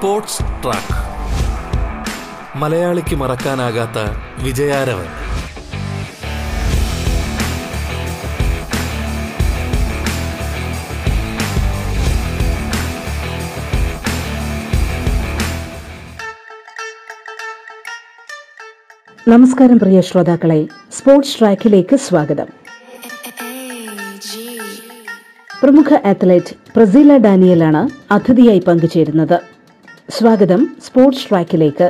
Sports track. മലയാളിക്ക് മറക്കാനാകാത്ത വിജയാരവൻ. നമസ്കാരം പ്രിയ ശ്രോതാക്കളെ. സ്പോർട്സ് ട്രാക്കിലേക്ക് സ്വാഗതം. പ്രമുഖ അത്ലറ്റ് പ്രസീല ഡാനിയലാണ് അതിഥിയായി പങ്കുചേരുന്നത്. സ്വാഗതം സ്പോർട്സ് ട്രാക്കിലേക്ക്.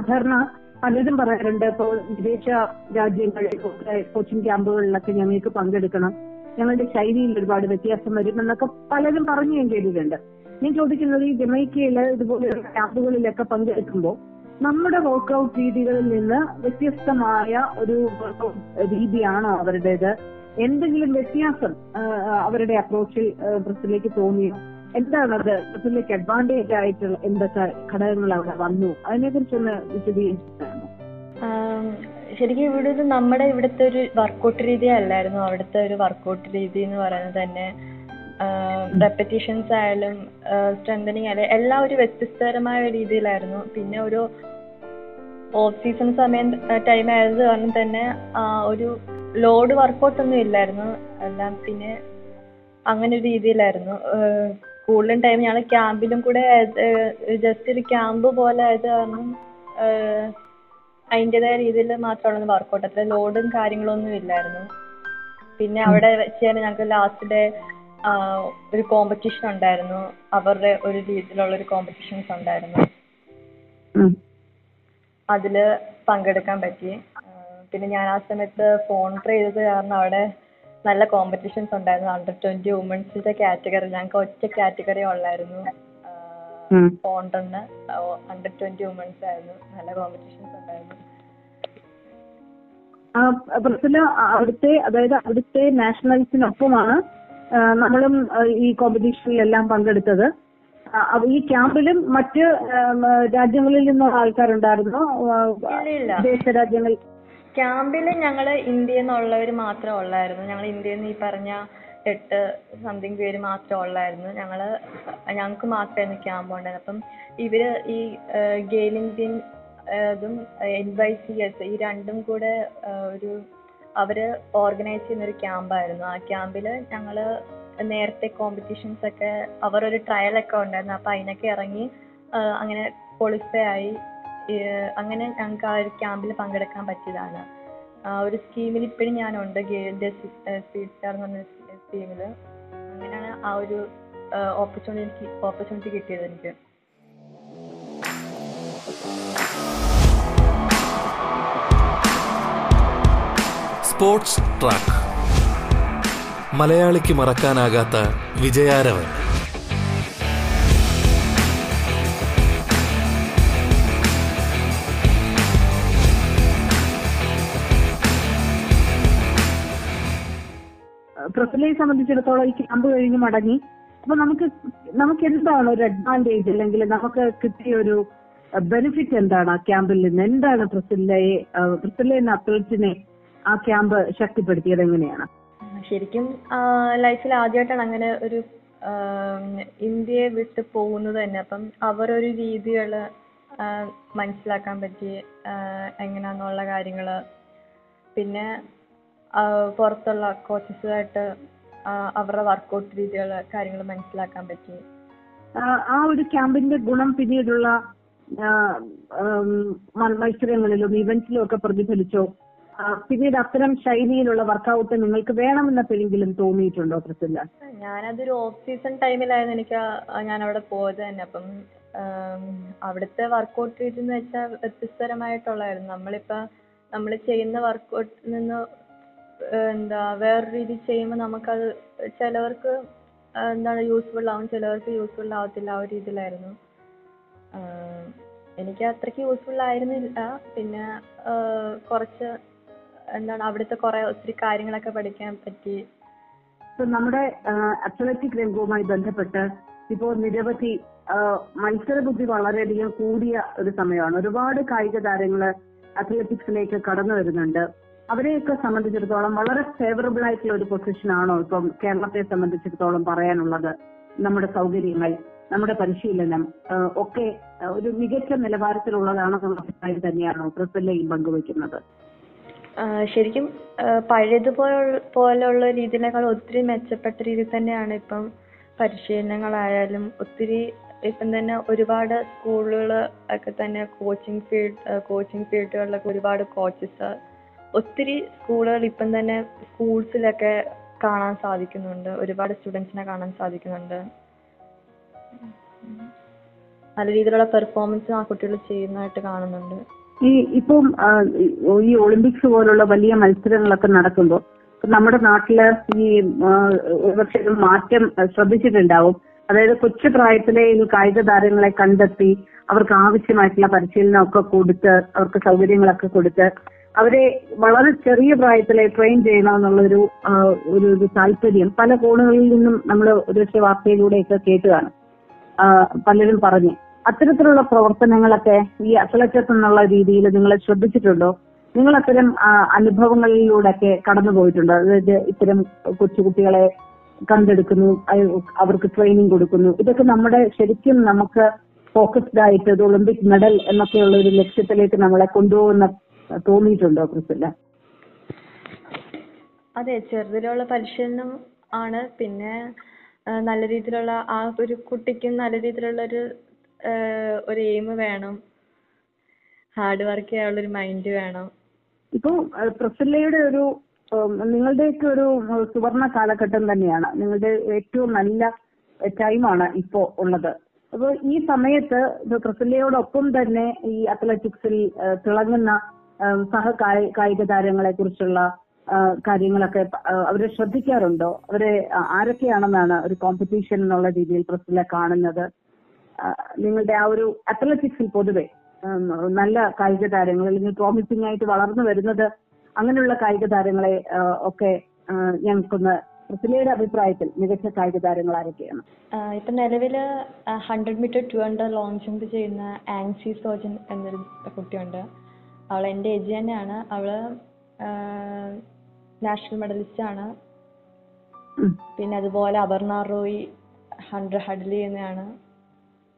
സാധാരണ പലരും പറയാറുണ്ട് ഇപ്പോൾ വിദേശ രാജ്യങ്ങളിൽ കോച്ചിങ് ക്യാമ്പുകളിലൊക്കെ ഞങ്ങൾക്ക് പങ്കെടുക്കണം. ഞങ്ങളുടെ ശൈലിയിൽ ഒരുപാട് വ്യത്യാസം വരും എന്നൊക്കെ പലരും പറഞ്ഞു ഞാൻ കേട്ടിട്ടുണ്ട്. ഞാൻ ചോദിക്കുന്നത് ഈ ജമൈക്കയിൽ ഇതുപോലെയുള്ള ക്യാമ്പുകളിലൊക്കെ പങ്കെടുക്കുമ്പോൾ നമ്മുടെ വർക്ക്ഔട്ട് രീതികളിൽ നിന്ന് വ്യത്യസ്തമായ ഒരു വർക്ക്ഔട്ട് രീതിയാണോ അവരുടേത്? എന്തെങ്കിലും വ്യത്യാസം അവരുടെ അപ്രോച്ചിൽ പ്രസിലേക്ക് തോന്നിയോ? എന്താണത്? ബ്രസീലിലേക്ക് അഡ്വാന്റേജ് ആയിട്ടുള്ള എന്തൊക്കെ ഘടകങ്ങൾ അവിടെ വന്നു? അതിനെ കുറിച്ചൊന്ന് വിശദീകരിച്ചിട്ടാണ് ശരിക്കും ഇവിടെ ഒരു നമ്മുടെ ഇവിടുത്തെ ഒരു വർക്കൗട്ട് രീതി അല്ലായിരുന്നു. അവിടുത്തെ ഒരു വർക്കൗട്ട് രീതി എന്ന് പറയുന്നത് തന്നെ റെപ്പറ്റീഷൻസ് ആയാലും സ്ട്രെങ്തനിങ് ആയാലും എല്ലാം ഒരു വ്യത്യസ്തകരമായ രീതിയിലായിരുന്നു. പിന്നെ ഒരു ഓഫ് സീസൺ സമയം ടൈം ആയത് കാരണം തന്നെ ഒരു ലോഡ് വർക്കൗട്ട് ഒന്നും ഇല്ലായിരുന്നു. എല്ലാം പിന്നെ അങ്ങനെ ഒരു രീതിയിലായിരുന്നു. കൂടുതലും ടൈം ഞങ്ങൾ ക്യാമ്പിലും കൂടെ ജസ്റ്റ് ഒരു ക്യാമ്പ് പോലെ ആയത് കാരണം അതിന്റെതായ രീതിയിൽ മാത്രമാണ് വർക്കൗട്ട് അത്ര ലോഡും കാര്യങ്ങളൊന്നും ഇല്ലായിരുന്നു. പിന്നെ അവിടെ വെച്ച് തന്നെ ഞങ്ങൾക്ക് ലാസ്റ്റ് ഡേ ഒരു കോമ്പറ്റീഷൻ ഉണ്ടായിരുന്നു. അവരുടെ ഒരു രീതിയിലുള്ള ഒരു കോമ്പറ്റീഷൻസ് ഉണ്ടായിരുന്നു. അതിൽ പങ്കെടുക്കാൻ പറ്റി. പിന്നെ ഞാൻ ആ സമയത്ത് ഫോൺ ചെയ്തത് കാരണം അവിടെ നല്ല കോമ്പറ്റീഷൻസ് ഉണ്ടായിരുന്നു. അണ്ടർ ട്വന്റി വുമൻസിന്റെ കാറ്റഗറി ഞങ്ങൾക്ക് ഒറ്റ കാറ്റഗറി ഉള്ളായിരുന്നു. അണ്ടർ ട്വന്റി വുമൻസ് ആയിരുന്നു. നല്ല കോമ്പറ്റീഷൻസ് ഉണ്ടായിരുന്നു. അവിടുത്തെ അതായത് അവിടുത്തെ നാഷണൽസിനൊപ്പമാണ് നമ്മളും ഈ കോമ്പറ്റീഷനിലെല്ലാം പങ്കെടുത്തത്. ഈ ക്യാമ്പിലും മറ്റ് രാജ്യങ്ങളിൽ നിന്നുള്ള ആൾക്കാരുണ്ടായിരുന്നോ? വിദേശ രാജ്യങ്ങൾ ക്യാമ്പിൽ ഞങ്ങൾ ഇന്ത്യയിൽ നിന്നുള്ളവർ മാത്രമേ ഉള്ളായിരുന്നു. ഞങ്ങൾ ഇന്ത്യയിൽ നിന്ന് ഈ പറഞ്ഞ എട്ട് സംതിങ് പേര് മാത്രമേ ഉള്ളായിരുന്നു. ഞങ്ങൾ ഞങ്ങൾക്ക് മാത്രമായിരുന്നു ക്യാമ്പ് ഉണ്ടായിരുന്നത്. അപ്പം ഇവർ ഈ ഇന്ത്യൻ ഇതും എൻ വൈ സി എസ് ഈ രണ്ടും കൂടെ ഒരു അവർ ഓർഗനൈസ് ചെയ്യുന്ന ഒരു ക്യാമ്പായിരുന്നു. ആ ക്യാമ്പിൽ ഞങ്ങൾ നേരത്തെ കോമ്പറ്റീഷൻസ് ഒക്കെ അവർ ഒരു ട്രയൽ ഒക്കെ ഉണ്ടായിരുന്നു. അപ്പൊ അതിനൊക്കെ ഇറങ്ങി അങ്ങനെ ക്വാളിഫൈ ആയി. അങ്ങനെ ഞങ്ങൾക്ക് ആ ഒരു ക്യാമ്പിൽ പങ്കെടുക്കാൻ പറ്റിയതാണ്. ആ ഒരു സ്കീമിൽ ഇപ്പോഴും ഞാനുണ്ട് ഗെയിലിന്റെ സ്പീഡ് എന്ന് പറഞ്ഞ സ്കീമിൽ അങ്ങനെയാണ് ആ ഒരു ഓപ്പർച്യൂണിറ്റി ഓപ്പർച്യൂണിറ്റി കിട്ടിയത് എനിക്ക്. Sports track. മലയാളിക്ക് മറക്കാനാകാത്ത വിജയാരവൻ. സംബന്ധിച്ചിടത്തോളം ഈ ക്യാമ്പ് കഴിഞ്ഞ് മടങ്ങി. അപ്പൊ നമുക്ക് നമുക്ക് എന്താണ് ഒരു അഡ്വാന്റേജ് അല്ലെങ്കിൽ നമുക്ക് കിട്ടിയ ഒരു ബെനിഫിറ്റ് എന്താണ് ആ ക്യാമ്പിൽ നിന്ന്? എന്താണ് ബ്രസീലിലെ എന്ന അത്ലറ്റിനെ ആ ക്യാമ്പ് ശക്തിപ്പെടുത്തിയത് എങ്ങനെയാണ്? ശരിക്കും ലൈഫിൽ ആദ്യമായിട്ടാണ് അങ്ങനെ ഒരു ഇന്ത്യയെ വിട്ട് പോകുന്നത് തന്നെ. അപ്പം അവരൊരു രീതികൾ മനസ്സിലാക്കാൻ പറ്റി എങ്ങനെയാണെന്നുള്ള കാര്യങ്ങൾ പിന്നെ പുറത്തുള്ള കോച്ചസുമായിട്ട് അവരുടെ വർക്കൗട്ട് രീതികൾ കാര്യങ്ങൾ മനസ്സിലാക്കാൻ പറ്റി. ആ, ഒരു ക്യാമ്പിന്റെ ഗുണം പിന്നീടുള്ള മത്സരങ്ങളിലും ഇവന്റ്സിലും ഒക്കെ പ്രതിഫലിച്ചോ? പിന്നീട് അത്തരം ശൈലിയിലുള്ള വർക്കൗട്ട് നിങ്ങൾക്ക് വേണമെന്നപ്പോഴെങ്കിലും തോന്നിയിട്ടുണ്ടോ പ്രസില്ല ഞാനതൊരു ഓഫ് സീസൺ ടൈമിലായിരുന്നു എനിക്ക് ഞാൻ അവിടെ പോയത് തന്നെ. അപ്പം അവിടുത്തെ വർക്കൗട്ട് രീതി എന്ന് വെച്ചാൽ വ്യത്യസ്തരമായിട്ടുള്ളായിരുന്നു നമ്മളിപ്പോ നമ്മൾ ചെയ്യുന്ന വർക്കൗട്ടിൽ നിന്ന് എന്താ വേറെ രീതി ചെയ്യുമ്പോൾ നമുക്കത് ചിലവർക്ക് എന്താണ് യൂസ്ഫുൾ ആവും ചിലവർക്ക് യൂസ്ഫുൾ ആവത്തില്ല ആ ഒരു രീതിയിലായിരുന്നു. ആ, എനിക്ക് അത്രയ്ക്ക് യൂസ്ഫുൾ ആയിരുന്നില്ല. പിന്നെ കുറച്ച് എന്താണ് അവിടുത്തെ കുറെ ഒത്തിരി കാര്യങ്ങളൊക്കെ പഠിക്കാൻ പറ്റി. നമ്മുടെ അത്ലറ്റിക് രംഗവുമായി ബന്ധപ്പെട്ട് ഇപ്പോൾ നിരവധി മത്സരബുദ്ധി വളരെയധികം കൂടിയ ഒരു സമയമാണ്. ഒരുപാട് കായിക താരങ്ങൾ അത്ലറ്റിക്സിലേക്ക് കടന്നു വരുന്നുണ്ട്. അവരെയൊക്കെ സംബന്ധിച്ചിടത്തോളം വളരെ ഫേവറബിൾ ആയിട്ടുള്ള ഒരു പൊസിഷൻ ആണോ ഇപ്പം കേരളത്തെ സംബന്ധിച്ചിടത്തോളം പറയാനുള്ളത്? നമ്മുടെ സൗകര്യങ്ങൾ നമ്മുടെ പരിശീലനം ഒക്കെ ഒരു മികച്ച നിലവാരത്തിലുള്ളതാണെന്നുള്ള അഭിപ്രായം തന്നെയാണോ പ്രസല്ലയും പങ്കുവയ്ക്കുന്നത്? ശരിക്കും പഴയതുപോലുള്ള പഴയതുപോലെ പോലുള്ള രീതിയിനേക്കാൾ ഒത്തിരി മെച്ചപ്പെട്ട രീതിയിൽ തന്നെയാണ് ഇപ്പം പരിശീലനങ്ങളായാലും ഒത്തിരി ഇപ്പം തന്നെ ഒരുപാട് സ്കൂളുകൾ ഒക്കെ തന്നെ കോച്ചിങ് ഫീൽഡ് കോച്ചിങ് ഫീൽഡുകളിലൊക്കെ ഒരുപാട് കോച്ചസ് ഒത്തിരി സ്കൂളുകൾ ഇപ്പം തന്നെ സ്കൂൾസിലൊക്കെ കാണാൻ സാധിക്കുന്നുണ്ട്. ഒരുപാട് സ്റ്റുഡൻസിനെ കാണാൻ സാധിക്കുന്നുണ്ട്. നല്ല രീതിയിലുള്ള പെർഫോമൻസ് ആ കുട്ടികൾ ചെയ്യുന്നതായിട്ട് കാണുന്നുണ്ട്. ഈ ഇപ്പം ഈ ഒളിമ്പിക്സ് പോലുള്ള വലിയ മത്സരങ്ങളൊക്കെ നടക്കുമ്പോൾ നമ്മുടെ നാട്ടിൽ ഈ ഒരുപക്ഷെ മാറ്റം ശ്രദ്ധിച്ചിട്ടുണ്ടാവും. അതായത് കൊച്ചു പ്രായത്തിലെ ഈ കായിക താരങ്ങളെ കണ്ടെത്തി അവർക്ക് ആവശ്യമായിട്ടുള്ള പരിശീലനം ഒക്കെ കൊടുത്ത് അവർക്ക് സൗകര്യങ്ങളൊക്കെ കൊടുത്ത് അവരെ വളരെ ചെറിയ പ്രായത്തിലെ ട്രെയിൻ ചെയ്യണം എന്നുള്ളൊരു ഒരു ഒരു താല്പര്യം പല കോണുകളിൽ നിന്നും നമ്മൾ ഒരുപക്ഷെ വാർത്തയിലൂടെയൊക്കെ കേട്ടുകയാണ് പലരും പറഞ്ഞു. അത്തരത്തിലുള്ള പ്രവർത്തനങ്ങളൊക്കെ ഈ അസലക്ഷത്ത് എന്നുള്ള രീതിയിൽ നിങ്ങൾ ശ്രദ്ധിച്ചിട്ടുണ്ടോ? നിങ്ങൾ അത്തരം അനുഭവങ്ങളിലൂടെ അനുഭവങ്ങളിലൂടെയൊക്കെ കടന്നു പോയിട്ടുണ്ടോ? അതായത് ഇത്തരം കൊച്ചുകുട്ടികളെ കണ്ടെടുക്കുന്നു അവർക്ക് ട്രെയിനിങ് കൊടുക്കുന്നു. ഇതൊക്കെ നമ്മുടെ ശരിക്കും നമുക്ക് ഫോക്കസ്ഡ് ആയിട്ട് ഒളിമ്പിക് മെഡൽ എന്നൊക്കെയുള്ള ഒരു ലക്ഷ്യത്തിലേക്ക് നമ്മളെ കൊണ്ടുപോകുന്ന തോന്നിയിട്ടുണ്ടോ ക്രിസ്ല്ല അതെ ചെറുതിലുള്ള പരിശീലനം ആണ്. പിന്നെ നല്ല രീതിയിലുള്ള ആ ഒരു കുട്ടിക്ക് നല്ല രീതിയിലുള്ള ഒരു ഒരു എയിം വേണം. ഹാർഡ് വർക്ക് ചെയ്യാനുള്ള ഒരു മൈൻഡ് വേണം. ഇപ്പൊ പ്രസല്ലയുടെ ഒരു നിങ്ങളുടെ നിങ്ങളുടെയൊക്കെ ഒരു സുവർണ കാലഘട്ടം തന്നെയാണ്. നിങ്ങളുടെ ഏറ്റവും നല്ല ടൈമാണ് ഇപ്പോ ഉള്ളത്. അപ്പൊ ഈ സമയത്ത് പ്രസല്ലയോടൊപ്പം തന്നെ ഈ അത്ലറ്റിക്സിൽ തിളങ്ങുന്ന സഹ കായി- കായിക താരങ്ങളെ കുറിച്ചുള്ള കാര്യങ്ങളൊക്കെ അവരെ ശ്രദ്ധിക്കാറുണ്ടോ? അവരെ ആരൊക്കെയാണെന്നാണ് ഒരു കോമ്പറ്റീഷൻ എന്നുള്ള രീതിയിൽ പ്രസിലെ കാണുന്നത്? നിങ്ങളുടെ ആ ഒരു അത്ലറ്റിക്സിൽ പൊതുവെ നല്ല കായിക താരങ്ങൾ അല്ലെങ്കിൽ പ്രോമിസിംഗ് ആയിട്ട് വളർന്നു വരുന്നത് അങ്ങനെയുള്ള കായിക താരങ്ങളെ ഒക്കെ ഞങ്ങൾക്കൊന്ന് പൃഥ്വിയുടെ അഭിപ്രായത്തിൽ മികച്ച കായിക താരങ്ങൾ ആരൊക്കെയാണ്? ഇപ്പൊ നിലവിൽ hundred metre two hundred long jump ചെയ്യുന്ന ആൻസി സോജൻ എന്നൊരു കുട്ടിയുണ്ട്. അവൾ എന്റെ ഏജ് തന്നെയാണ്. അവൾ നാഷണൽ മെഡലിസ്റ്റ് ആണ്. പിന്നെ അതുപോലെ അപർണ റോയ് ഹൺഡ്ര ഹഡ്ലി ചെയ്യുന്നതാണ്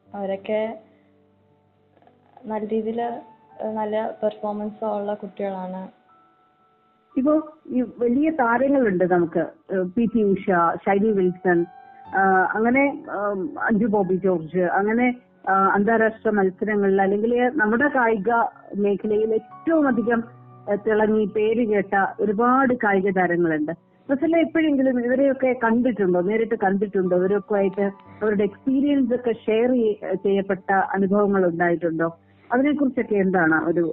അവരൊക്കെ നല്ല രീതിയിൽ നല്ല പെർഫോമൻസ് ഉള്ള കുട്ടികളാണ്. ഇപ്പോ വലിയ താരങ്ങളുണ്ട് നമുക്ക്. പി ടി ഉഷ ഷൈനി വിൽസൺ അങ്ങനെ അഞ്ജു ബോബി ജോർജ് അങ്ങനെ അന്താരാഷ്ട്ര മത്സരങ്ങളിൽ അല്ലെങ്കിൽ നമ്മുടെ കായിക മേഖലയിൽ ഏറ്റവും അധികം തിളങ്ങി പേര് കേട്ട ഒരുപാട് കായിക താരങ്ങളുണ്ട്. പക്ഷേ എപ്പോഴെങ്കിലും ഇവരെയൊക്കെ കണ്ടിട്ടുണ്ടോ? നേരിട്ട് കണ്ടിട്ടുണ്ടോ? ഇവരൊക്കെ ആയിട്ട് അവരുടെ എക്സ്പീരിയൻസ് ഒക്കെ ഷെയർ ചെയ്യപ്പെട്ട അനുഭവങ്ങൾ ഉണ്ടായിട്ടുണ്ടോ? അതിനെക്കുറിച്ചൊക്കെ എന്താണ് ഒരു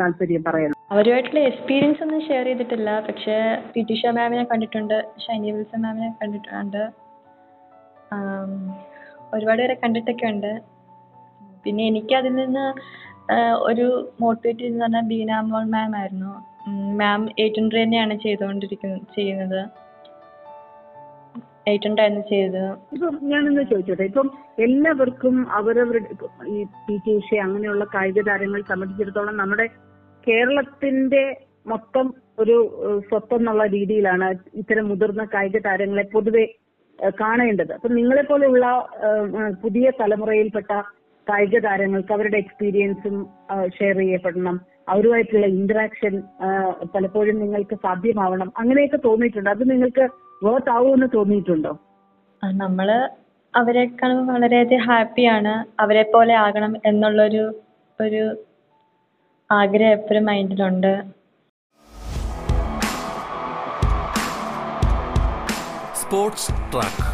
താല്പര്യം പറയുന്നത്? അവരുമായിട്ടുള്ള എക്സ്പീരിയൻസ് ഒന്നും ഷെയർ ചെയ്തിട്ടില്ല. പക്ഷേ പി ടി ഷ മാമിനെ കണ്ടിട്ടുണ്ട് ഷൈനി വിൽസൺ മാമിനെ കണ്ടിട്ടുണ്ട്. ഒരുപാട് പേരെ കണ്ടിട്ടൊക്കെ ഉണ്ട്. പിന്നെ എനിക്ക് അതിൽ നിന്ന് ഒരു മോട്ടിവേറ്റ് ചെയ്തെന്ന് പറഞ്ഞാൽ ബീന മോൾ മാം ആയിരുന്നു. മാം എയ്റ്റ് ഹൺഡ്രഡ് തന്നെയാണ് ചെയ്തുകൊണ്ടിരിക്കുന്നത് ചെയ്യുന്നത്. എയ്റ്റ് ഹൺഡ്രഡ് ആയിരുന്നു ചെയ്തത്. ഇപ്പം ഞാനൊന്ന് ചോദിച്ചോട്ടെ ഇപ്പം എല്ലാവർക്കും അവരവരുടെ ഈ പി ടി ഉഷ അങ്ങനെയുള്ള കായിക താരങ്ങൾ സംബന്ധിച്ചിടത്തോളം നമ്മുടെ കേരളത്തിന്റെ മൊത്തം ഒരു സ്വത്തെന്നുള്ള രീതിയിലാണ് ഇത്തരം മുതിർന്ന കായിക താരങ്ങളെ പൊതുവെ കാണേണ്ടത്. അപ്പൊ നിങ്ങളെ പോലെയുള്ള പുതിയ തലമുറയിൽപ്പെട്ട കായിക താരങ്ങൾക്ക് അവരുടെ എക്സ്പീരിയൻസും ഷെയർ ചെയ്യപ്പെടണം. അവരുമായിട്ടുള്ള ഇന്ററാക്ഷൻ പലപ്പോഴും നിങ്ങൾക്ക് സാധ്യമാവണം. അങ്ങനെയൊക്കെ തോന്നിയിട്ടുണ്ട്. അത് നിങ്ങൾക്ക് വർത്ത് ആവുമെന്ന് തോന്നിയിട്ടുണ്ടോ? നമ്മൾ അവരെ കാണുമ്പോൾ വളരെയധികം ഹാപ്പിയാണ് അവരെ പോലെ ആകണം എന്നുള്ളൊരു ഒരു ആഗ്രഹം എപ്പോഴും മൈൻഡിലുണ്ട്. Sports track.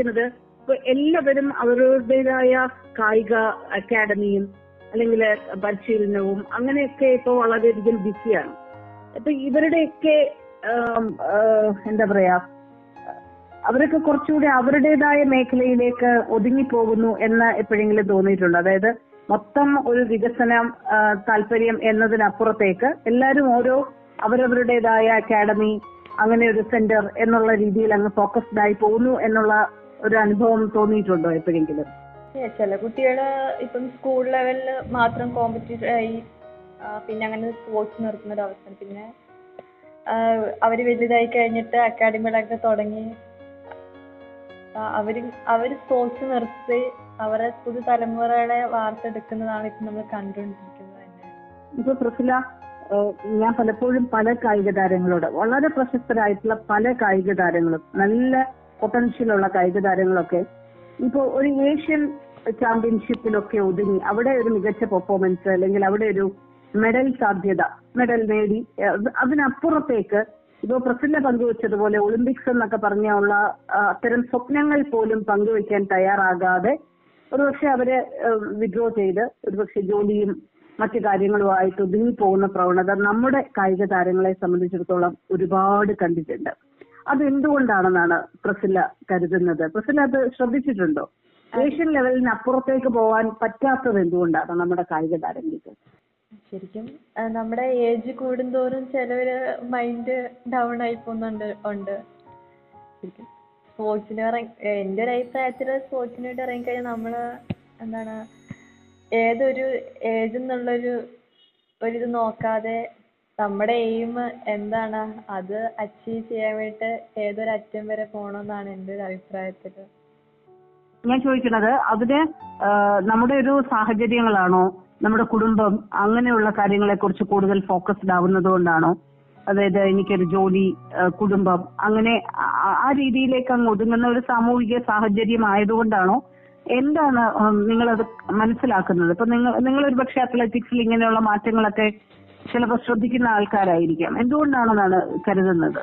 ഞാൻ ചോദിക്കുന്നത് ഇപ്പൊ എല്ലാവരും അവരുടേതായ കായിക അക്കാദമിയും അല്ലെങ്കിൽ പരിശീലനവും അങ്ങനെയൊക്കെ ഇപ്പൊ വളരെയധികം ബിസിയാണ്. അപ്പൊ ഇവരുടെയൊക്കെ എന്താ പറയാ അവരൊക്കെ കുറച്ചുകൂടി അവരുടേതായ മേഖലയിലേക്ക് ഒതുങ്ങിപ്പോകുന്നു എന്ന് എപ്പോഴെങ്കിലും തോന്നിയിട്ടുണ്ട്? അതായത് മൊത്തം ഒരു വികസന താല്പര്യം എന്നതിനപ്പുറത്തേക്ക് എല്ലാവരും ഓരോ അവരവരുടേതായ അക്കാഡമി അങ്ങനെ ഒരു സെന്റർ എന്നുള്ള രീതിയിൽ അങ്ങ് ഫോക്കസ്ഡ് ആയി പോകുന്നു എന്നുള്ള ഒരു അനുഭവം തോന്നിയിട്ടുണ്ടോ എപ്പോഴെങ്കിലും? ചില കുട്ടികൾ ഇപ്പം സ്കൂൾ ലെവലിൽ മാത്രം കോമ്പറ്റീറ്റീവ് ആയി പിന്നെ അങ്ങനെ സ്പോർട്സ് നിർത്തുന്ന ഒരു അവസരം പിന്നെ അവർ വലുതായി കഴിഞ്ഞിട്ട് അക്കാഡമികളൊക്കെ തുടങ്ങി അവർ അവർ സ്പോർട്സ് നിർത്തി അവരെ പുതു തലമുറകളെ വാർത്തെടുക്കുന്നതാണ് ഇപ്പൊ നമ്മൾ കണ്ടുകൊണ്ടിരിക്കുന്നത് തന്നെ. ഇപ്പൊ പ്രഫുല ഞാൻ പലപ്പോഴും പല കായിക താരങ്ങളോട് വളരെ പ്രശസ്തരായിട്ടുള്ള പല കായിക താരങ്ങളും നല്ല പൊട്ടൻഷ്യൽ ഉള്ള കായിക താരങ്ങളൊക്കെ ഇപ്പോ ഒരു ഏഷ്യൻ ചാമ്പ്യൻഷിപ്പിലൊക്കെ ഒതുങ്ങി അവിടെ ഒരു മികച്ച പെർഫോമൻസ് അല്ലെങ്കിൽ അവിടെ ഒരു മെഡൽ സാധ്യത മെഡൽ നേടി അതിനപ്പുറത്തേക്ക് ഇപ്പോ പ്രസില്ല പങ്കുവച്ചതുപോലെ ഒളിമ്പിക്സ് എന്നൊക്കെ പറഞ്ഞുള്ള അത്തരം സ്വപ്നങ്ങൾ പോലും പങ്കുവയ്ക്കാൻ തയ്യാറാകാതെ ഒരുപക്ഷെ അവരെ വിഡ്രോ ചെയ്ത് ഒരുപക്ഷെ ജോലിയും മറ്റു കാര്യങ്ങളുമായിട്ട് ഒതുങ്ങി പോകുന്ന പ്രവണത നമ്മുടെ കായിക താരങ്ങളെ സംബന്ധിച്ചിടത്തോളം ഒരുപാട് കണ്ടിട്ടുണ്ട്. അത് എന്തുകൊണ്ടാണെന്നാണ് പ്രസില്ല കരുതുന്നത്? പ്രസില്ല അത് ശ്രദ്ധിച്ചിട്ടുണ്ടോ? ഏഷ്യൻ ലെവലിന് അപ്പുറത്തേക്ക് പോകാൻ പറ്റാത്തത് എന്തുകൊണ്ടാണ് നമ്മുടെ കായിക താരങ്ങൾക്ക്? ശരിക്കും നമ്മുടെ ഏജ് കൂടുന്തോറും ചിലവര് മൈൻഡ് ഡൗൺ ആയി പോകുന്നുണ്ട് ഉണ്ട്. ശരിക്കും സ്പോർട്സിന് എന്റെ ഒരു അഭിപ്രായത്തിൽ സ്പോർട്സിന് വേണ്ടി ഇറങ്ങിക്കഴിഞ്ഞാൽ നമ്മൾ എന്താണ് ഏതൊരു ഏജ് എന്നുള്ളൊരു ഒരിത് നോക്കാതെ നമ്മുടെ എയിം എന്താണ്? അത് അച്ചീവ് ചെയ്യാൻ ഏതൊരു അറ്റം വരെ പോകണമെന്നാണ് എന്റെ ഒരു അഭിപ്രായത്തിൽ. ഞാൻ ചോദിക്കുന്നത് അതിന് നമ്മുടെ ഒരു സാഹചര്യങ്ങളാണോ? നമ്മുടെ കുടുംബം അങ്ങനെയുള്ള കാര്യങ്ങളെ കുറിച്ച് കൂടുതൽ ഫോക്കസ്ഡ് ആവുന്നത് കൊണ്ടാണോ അതായത് എനിക്കൊരു ജോലി കുടുംബം അങ്ങനെ ആ- ആ രീതിയിലേക്ക് അങ്ങ് ഒതുങ്ങുന്ന ഒരു സാമൂഹിക സാഹചര്യം ആയതുകൊണ്ടാണോ എന്താണ് നിങ്ങൾ അത് മനസ്സിലാക്കുന്നത്? ഇപ്പൊ നിങ്ങൾ നിങ്ങൾ ഒരു പക്ഷേ അത്ലറ്റിക്സിൽ ഇങ്ങനെയുള്ള മാറ്റങ്ങളൊക്കെ ചിലപ്പോൾ ശ്രദ്ധിക്കുന്ന ആൾക്കാരായിരിക്കാം. എന്തുകൊണ്ടാണെന്നാണ് കരുതുന്നത്?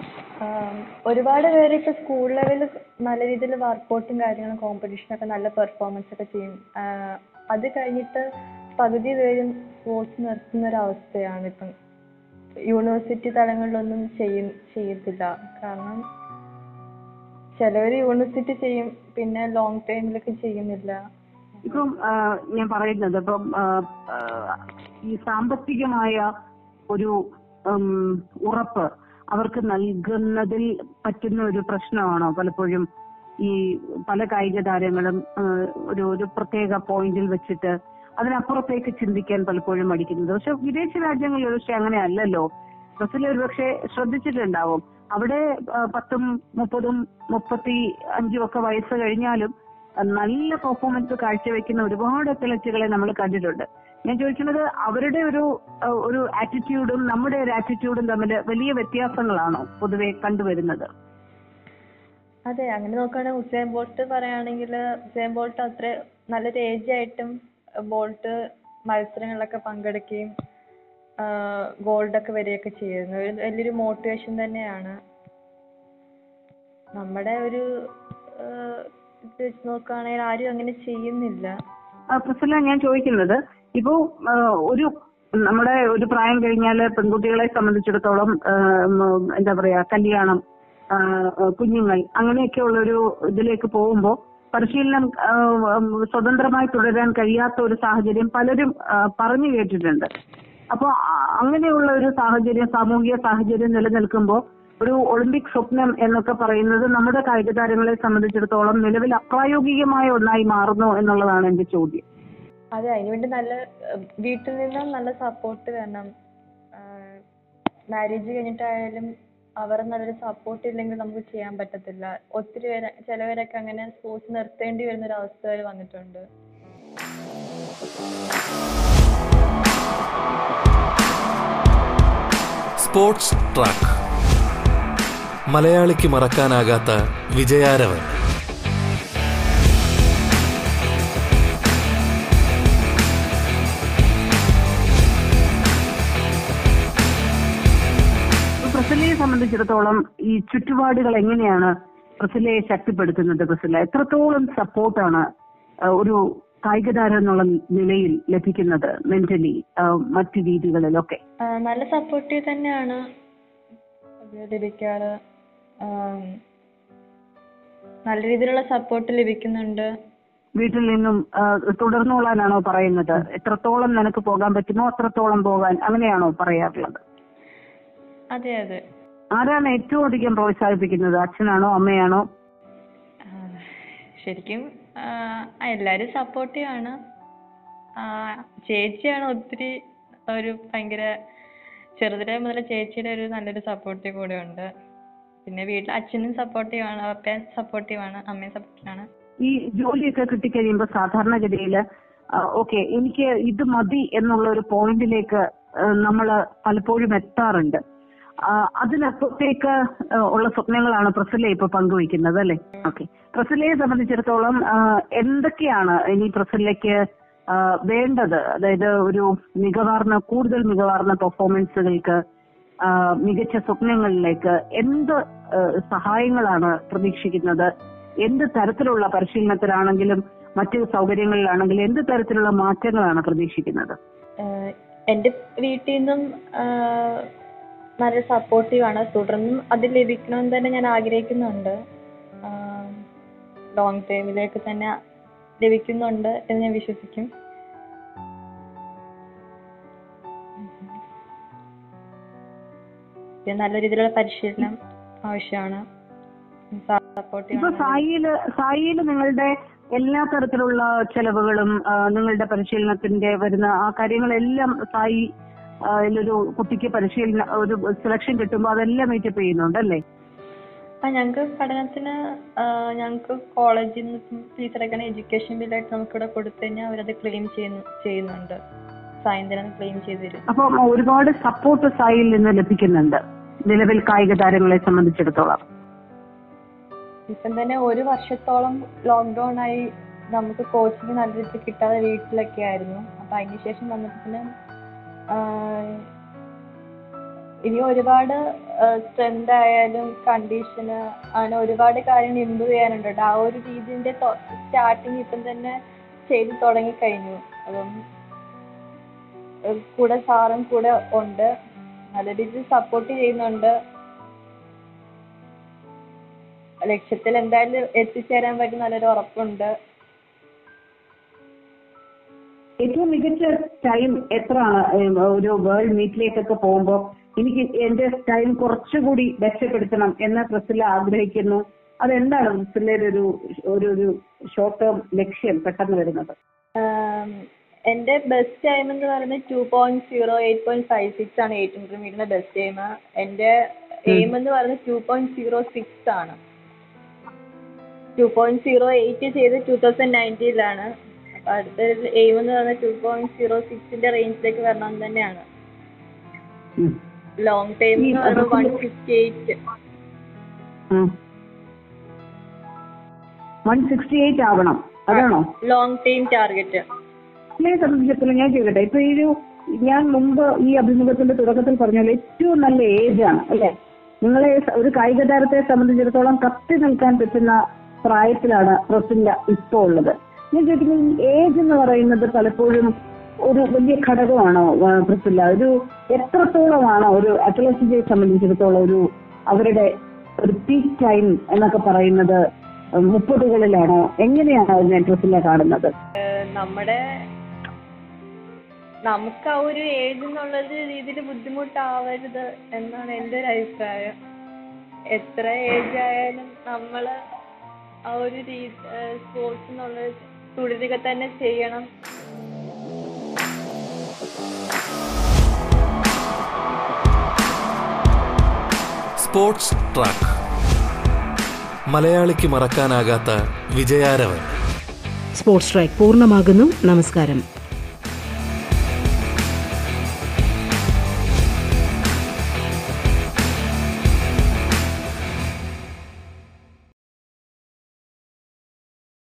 ഒരുപാട് പേര് ഇപ്പൊ സ്കൂൾ ലെവലിൽ നല്ല രീതിയിൽ വർക്കൗട്ടും കാര്യങ്ങളും കോമ്പറ്റീഷൻ ഒക്കെ നല്ല പെർഫോമൻസ് ഒക്കെ ചെയ്യും. അത് കഴിഞ്ഞിട്ട് പകുതി പേരും സ്പോർട്സ് നിർത്തുന്ന ഒരു അവസ്ഥയാണ് ഇപ്പം. യൂണിവേഴ്സിറ്റി തലങ്ങളിലൊന്നും ചെയ്യും ചെയ്യത്തില്ല. കാരണം ചിലവർ യൂണിവേഴ്സിറ്റി ചെയ്യും പിന്നെ ലോങ് ടൈമിലൊക്കെ ചെയ്യുന്നില്ല. ഇപ്പം ഞാൻ പറയുന്നത് ഇപ്പം ഈ സാമ്പത്തികമായ ഒരു ഉറപ്പ് അവർക്ക് നൽകുന്നതിൽ പറ്റുന്ന ഒരു പ്രശ്നമാണോ? പലപ്പോഴും ഈ പല കായിക താരങ്ങളും ഒരു ഒരു പ്രത്യേക പോയിന്റിൽ വെച്ചിട്ട് അതിനപ്പുറത്തേക്ക് ചിന്തിക്കാൻ പലപ്പോഴും മടിക്കുന്നത് പക്ഷെ വിദേശ രാജ്യങ്ങളിൽ പക്ഷെ അങ്ങനെ അല്ലല്ലോ. ബസ്സിൽ ഒരുപക്ഷെ ശ്രദ്ധിച്ചിട്ടുണ്ടാവും. അവിടെ പത്തും മുപ്പതും മുപ്പത്തി അഞ്ചും ഒക്കെ വയസ്സ് കഴിഞ്ഞാലും നല്ല പെർഫോമൻസ് കാഴ്ചവെക്കുന്ന ഒരുപാട് അത്ലറ്റുകളെ നമ്മൾ കണ്ടിട്ടുണ്ട്. ഞാൻ ചോദിക്കുന്നത് അവരുടെ ഒരു ഒരു ആറ്റിറ്റ്യൂഡും നമ്മുടെ ഒരു ആറ്റിറ്റ്യൂഡും തമ്മിൽ വലിയ വ്യത്യാസങ്ങളാണോ പൊതുവെ കണ്ടുവരുന്നത്? അതെ അങ്ങനെ നോക്കുകയാണെങ്കിൽ ഉസൈൻ ബോൾട്ട് പറയുകയാണെങ്കിൽ ഉസൈൻ ബോൾട്ട് അത്ര നല്ലൊരു ഏജ് ആയിട്ടും ബോൾട്ട് മത്സരങ്ങളിലൊക്കെ പങ്കെടുക്കുകയും ഗോൾഡൊക്കെ വരികയൊക്കെ ചെയ്യുന്നു. വലിയൊരു മോട്ടിവേഷൻ തന്നെയാണ്. നമ്മുടെ ഒരു ഇത് വെച്ച് നോക്കുകയാണെങ്കിൽ ആരും അങ്ങനെ ചെയ്യുന്നില്ല. ആ, ഞാൻ ചോദിക്കുന്നത് ഇപ്പോ ഒരു നമ്മുടെ ഒരു പ്രായം കഴിഞ്ഞാൽ പെൺകുട്ടികളെ സംബന്ധിച്ചിടത്തോളം എന്താ പറയാ കല്യാണം കുഞ്ഞുങ്ങൾ അങ്ങനെയൊക്കെയുള്ള ഒരു ഇതിലേക്ക് പോകുമ്പോൾ പരിശീലനം സ്വതന്ത്രമായി തുടരാൻ കഴിയാത്ത ഒരു സാഹചര്യം പലരും പറഞ്ഞു കേട്ടിട്ടുണ്ട്. അപ്പോൾ അങ്ങനെയുള്ള ഒരു സാഹചര്യം സാമൂഹിക സാഹചര്യം നിലനിൽക്കുമ്പോൾ ഒരു ഒളിമ്പിക് സ്വപ്നം എന്നൊക്കെ പറയുന്നത് നമ്മുടെ കായിക താരങ്ങളെ സംബന്ധിച്ചിടത്തോളം നിലവിൽ അപ്രായോഗികമായ ഒന്നായി മാറുന്നു എന്നുള്ളതാണ് എന്റെ ചോദ്യം. അതെ അതിനുവേണ്ടി നല്ല വീട്ടിൽ നിന്നും നല്ല സപ്പോർട്ട് വേണം. മാരേജ് കഴിഞ്ഞിട്ടായാലും അവർ നല്ലൊരു സപ്പോർട്ട് ഇല്ലെങ്കിൽ നമുക്ക് ചെയ്യാൻ പറ്റത്തില്ല. ഒത്തിരി പേര് ചിലവരൊക്കെ അങ്ങനെ സ്പോർട്സ് നിർത്തേണ്ടി വരുന്ന ഒരു അവസ്ഥ വരെ വന്നിട്ടുണ്ട്. സ്പോർട്സ് ട്രാക്ക് മലയാളിക്ക് മറക്കാനാകാത്ത വിജയാരവൻ. സംബന്ധിച്ചിടത്തോളം ഈ ചുറ്റുപാടുകൾ എങ്ങനെയാണ് പ്രസിലയെ ശക്തിപ്പെടുത്തുന്നത് പ്രസില? എത്രത്തോളം സപ്പോർട്ടാണ് ഒരു കായിക താരം എന്നുള്ള നിലയിൽ ലഭിക്കുന്നത് മെന്റലി മറ്റു രീതികളിലൊക്കെ? നല്ല സപ്പോർട്ടീവ് തന്നെയാണ് ലഭിക്കാറ്. നല്ല രീതിയിലുള്ള സപ്പോർട്ട് ലഭിക്കുന്നുണ്ട്. വീട്ടിൽ നിന്നും തുടർന്നോളാനാണോ പറയുന്നത്? എത്രത്തോളം നിനക്ക് പോകാൻ പറ്റുമോ അത്രത്തോളം പോകാൻ അങ്ങനെയാണോ പറയാറുള്ളത്? അതെ അതെ. ആരാണ് ഏറ്റവും അധികം പ്രോത്സാഹിപ്പിക്കുന്നത്? അച്ഛനാണോ അമ്മയാണോ? ശരിക്കും എല്ലാരും സപ്പോർട്ടീവ് ആണ്. ചേച്ചിയാണ് ഒത്തിരി ഒരു ഭയങ്കര ചെറുതിലെ മുതൽ ചേച്ചിയുടെ ഒരു നല്ലൊരു സപ്പോർട്ടീവ് കൂടെ ഉണ്ട് പിന്നെ വീട്ടിൽ അച്ഛനും സപ്പോർട്ടീവ് ആണ് അപ്പയും സപ്പോർട്ടീവ് ആണ് അമ്മയും സപ്പോർട്ടീവ് ആണ്. ഈ ജോലിയൊക്കെ കിട്ടിക്കഴിയുമ്പോൾ സാധാരണഗതിയിൽ ഓക്കെ എനിക്ക് ഇത് മതി എന്നുള്ള ഒരു പോയിന്റിലേക്ക് നമ്മൾ പലപ്പോഴും എത്താറുണ്ട്. അതിനപ്പുറത്തേക്ക് ഉള്ള സ്വപ്നങ്ങളാണ് പ്രസല ഇപ്പൊ പങ്കുവയ്ക്കുന്നത് അല്ലെ? ഓക്കെ. പ്രസലയെ സംബന്ധിച്ചിടത്തോളം എന്തൊക്കെയാണ് ഇനി പ്രസലയ്ക്ക് വേണ്ടത്? അതായത് ഒരു മികവാർന്ന കൂടുതൽ മികവാർന്ന പെർഫോമൻസുകൾക്ക് മികച്ച സ്വപ്നങ്ങളിലേക്ക് എന്ത് സഹായങ്ങളാണ് പ്രതീക്ഷിക്കുന്നത്? എന്ത് തരത്തിലുള്ള പരിശീലനത്തിലാണെങ്കിലും മറ്റു സൗകര്യങ്ങളിലാണെങ്കിലും എന്ത് തരത്തിലുള്ള മാറ്റങ്ങളാണ് പ്രതീക്ഷിക്കുന്നത്? എന്റെ വീട്ടിൽ നിന്നും നല്ല സപ്പോർട്ടീവ് ആണ്. തുടർന്നും അത് ലഭിക്കണമെന്ന് തന്നെ ഞാൻ ആഗ്രഹിക്കുന്നുണ്ട്. ലോങ് ടൈമിലേക്ക് തന്നെ ലഭിക്കുന്നുണ്ട് എന്ന് ഞാൻ വിശ്വസിക്കും. നല്ല രീതിയിലുള്ള പരിശീലനം ആവശ്യമാണ്. ഇപ്പൊ സായിയിൽ നിങ്ങളുടെ എല്ലാ തരത്തിലുള്ള ചെലവുകളും നിങ്ങളുടെ പരിശീലനത്തിന്റെ വരുന്ന ആ കാര്യങ്ങളെല്ലാം സായി ആ, ഇതിലൊരു കുട്ടിക്ക് പരിശീലന ഒരു സെലക്ഷൻ കിട്ടുമ്പോൾ അതെല്ലാം മീറ്റപ്പ് ചെയ്യുന്നുണ്ട് അല്ലേ? ആ ഞങ്ങൾക്ക് പഠനത്തിന് ഞങ്ങൾക്ക് കോളേജിൽ നിന്ന് ഫീസ് അടയ്ക്കണ എഡ്യൂക്കേഷൻ ബില്ലായിട്ട് നമുക്കിവിടെ കൊടുത്തു കഴിഞ്ഞാൽ അവരത് ക്ലെയിം ചെയ്യുന്നു ചെയ്യുന്നുണ്ട്. സായന്ത്രം ക്ലെയിം ചെയ്ത് തരും അപ്പൊ ഒരുപാട് സപ്പോർട്ട് സായിൽ നിന്ന് ലഭിക്കുന്നുണ്ട്. നിലവിൽ കായിക താരങ്ങളെ സംബന്ധിച്ചിടത്തോളം. ഇപ്പം തന്നെ ഒരു വർഷത്തോളം ലോക്ക്ഡൗൺ ആയി നമുക്ക് കോച്ചിങ് നല്ല രീതിയിൽ കിട്ടാതെ വീട്ടിലൊക്കെ ആയിരുന്നു. അപ്പൊ അതിനുശേഷം ശേഷം വന്നപ്പോൾ പിന്നെ ഇനി ഒരുപാട് സ്ട്രെങ്ത് ആയാലും കണ്ടീഷന് അങ്ങനെ ഒരുപാട് കാര്യങ്ങൾ ഇമ്പ്രൂവ് ചെയ്യാനുണ്ട്. ആ ഒരു രീതിന്റെ സ്റ്റാർട്ടിങ് ഇപ്പം തന്നെ ചെയ്ത് തുടങ്ങി കഴിഞ്ഞു. അപ്പം കൂടെ സാറും കൂടെ ഉണ്ട്. നല്ല രീതിയിൽ സപ്പോർട്ട് ചെയ്യുന്നുണ്ട്. ലക്ഷ്യത്തിൽ എന്തായാലും എത്തിച്ചേരാൻ പറ്റും നല്ലൊരു ഉറപ്പുണ്ട്. ഏറ്റവും മികച്ച ടൈം എത്ര ഒരു വേൾഡ് മീറ്റിലേക്കൊക്കെ പോകുമ്പോൾ എനിക്ക് എന്റെ ടൈം കുറച്ചുകൂടി മെച്ചപ്പെടുത്തണം എന്ന് പ്രസില ആഗ്രഹിക്കുന്നു. അതെന്താണ് പ്രസിലയുടെ ഒരു ഒരു ഒരു ഷോർട്ട് ടേം ലക്ഷ്യം പെട്ടെന്ന് വരുന്നത്? എന്റെ എന്റെ ബെസ്റ്റ് ടൈം എന്ന് പറയുന്നത് two point zero eight point five six ആണ് എയ്റ്റ് ഇന്റർമീഡിയറ്റിന്റെ ബെസ്റ്റ് ടൈം എന്റെ എയിം എന്ന് പറയുന്നത് ടു പോയിന്റ് സീറോ സിക്സ് ആണ്. ടു പോയിന്റ് സീറോ എയ്റ്റ് ചെയ്ത് ടൂ തൗസൻഡ് നയന്റീനിലാണ് അടുത്ത എയിം എന്ന് പറഞ്ഞാൽ ടു പോയിന്റ് സീറോ സിക്സിന്റെ റേഞ്ചിലേക്ക് വരണം എന്ന് തന്നെയാണ്. ലോങ് ടൈം എന്ന് പറയുന്നത് one fifty eight one sixty eight ആവണം. അതാണോ? ലോങ് ടൈം ടാർഗറ്റ് സംബന്ധിച്ചിടത്തോളം ഞാൻ ചെയ്തിട്ടെ ഇപ്പൊ ഈ ഒരു ഞാൻ മുമ്പ് ഈ അഭിമുഖത്തിന്റെ തുടക്കത്തിൽ പറഞ്ഞ പോലെ ഏറ്റവും നല്ല ഏജ് ആണ് അല്ലെ? നിങ്ങളെ ഒരു കായിക താരത്തെ സംബന്ധിച്ചിടത്തോളം കത്തി നിൽക്കാൻ പറ്റുന്ന പ്രായത്തിലാണ് പ്രസില്ല ഇപ്പോ ഉള്ളത്. ഞാൻ ചോദിക്കുന്നത് ഏജ് എന്ന് പറയുന്നത് പലപ്പോഴും ഒരു വലിയ ഘടകമാണോ ആ, പ്രസില്ല ഒരു എത്രത്തോളമാണോ ഒരു അത്ലറ്റിനെ സംബന്ധിച്ചിടത്തോളം ഒരു അവരുടെ ഒരു പീക്ക് ടൈം എന്നൊക്കെ പറയുന്നത് മുപ്പതുകളിലാണോ? എങ്ങനെയാണ് അതിനെ പ്രസില്ല കാണുന്നത്? നമ്മുടെ നമുക്ക് ആ ഒരു ഏജ് എന്നുള്ളത് രീതിയിൽ ബുദ്ധിമുട്ടാവരുത് എന്നാണ് എന്റെ ഒരു അഭിപ്രായം. എത്ര ഏജ് ആയാലും നമ്മൾ ആ ഒരു രീതി സ്പോർട്സ് എന്നുള്ളത് തുടരുക തന്നെ ചെയ്യണം. Sports track. മലയാളിക്ക് മറക്കാനാകാത്ത വിജയാരവൻ. സ്പോർട്സ് ട്രാക്ക് പൂർണമാകുന്നു. നമസ്കാരം.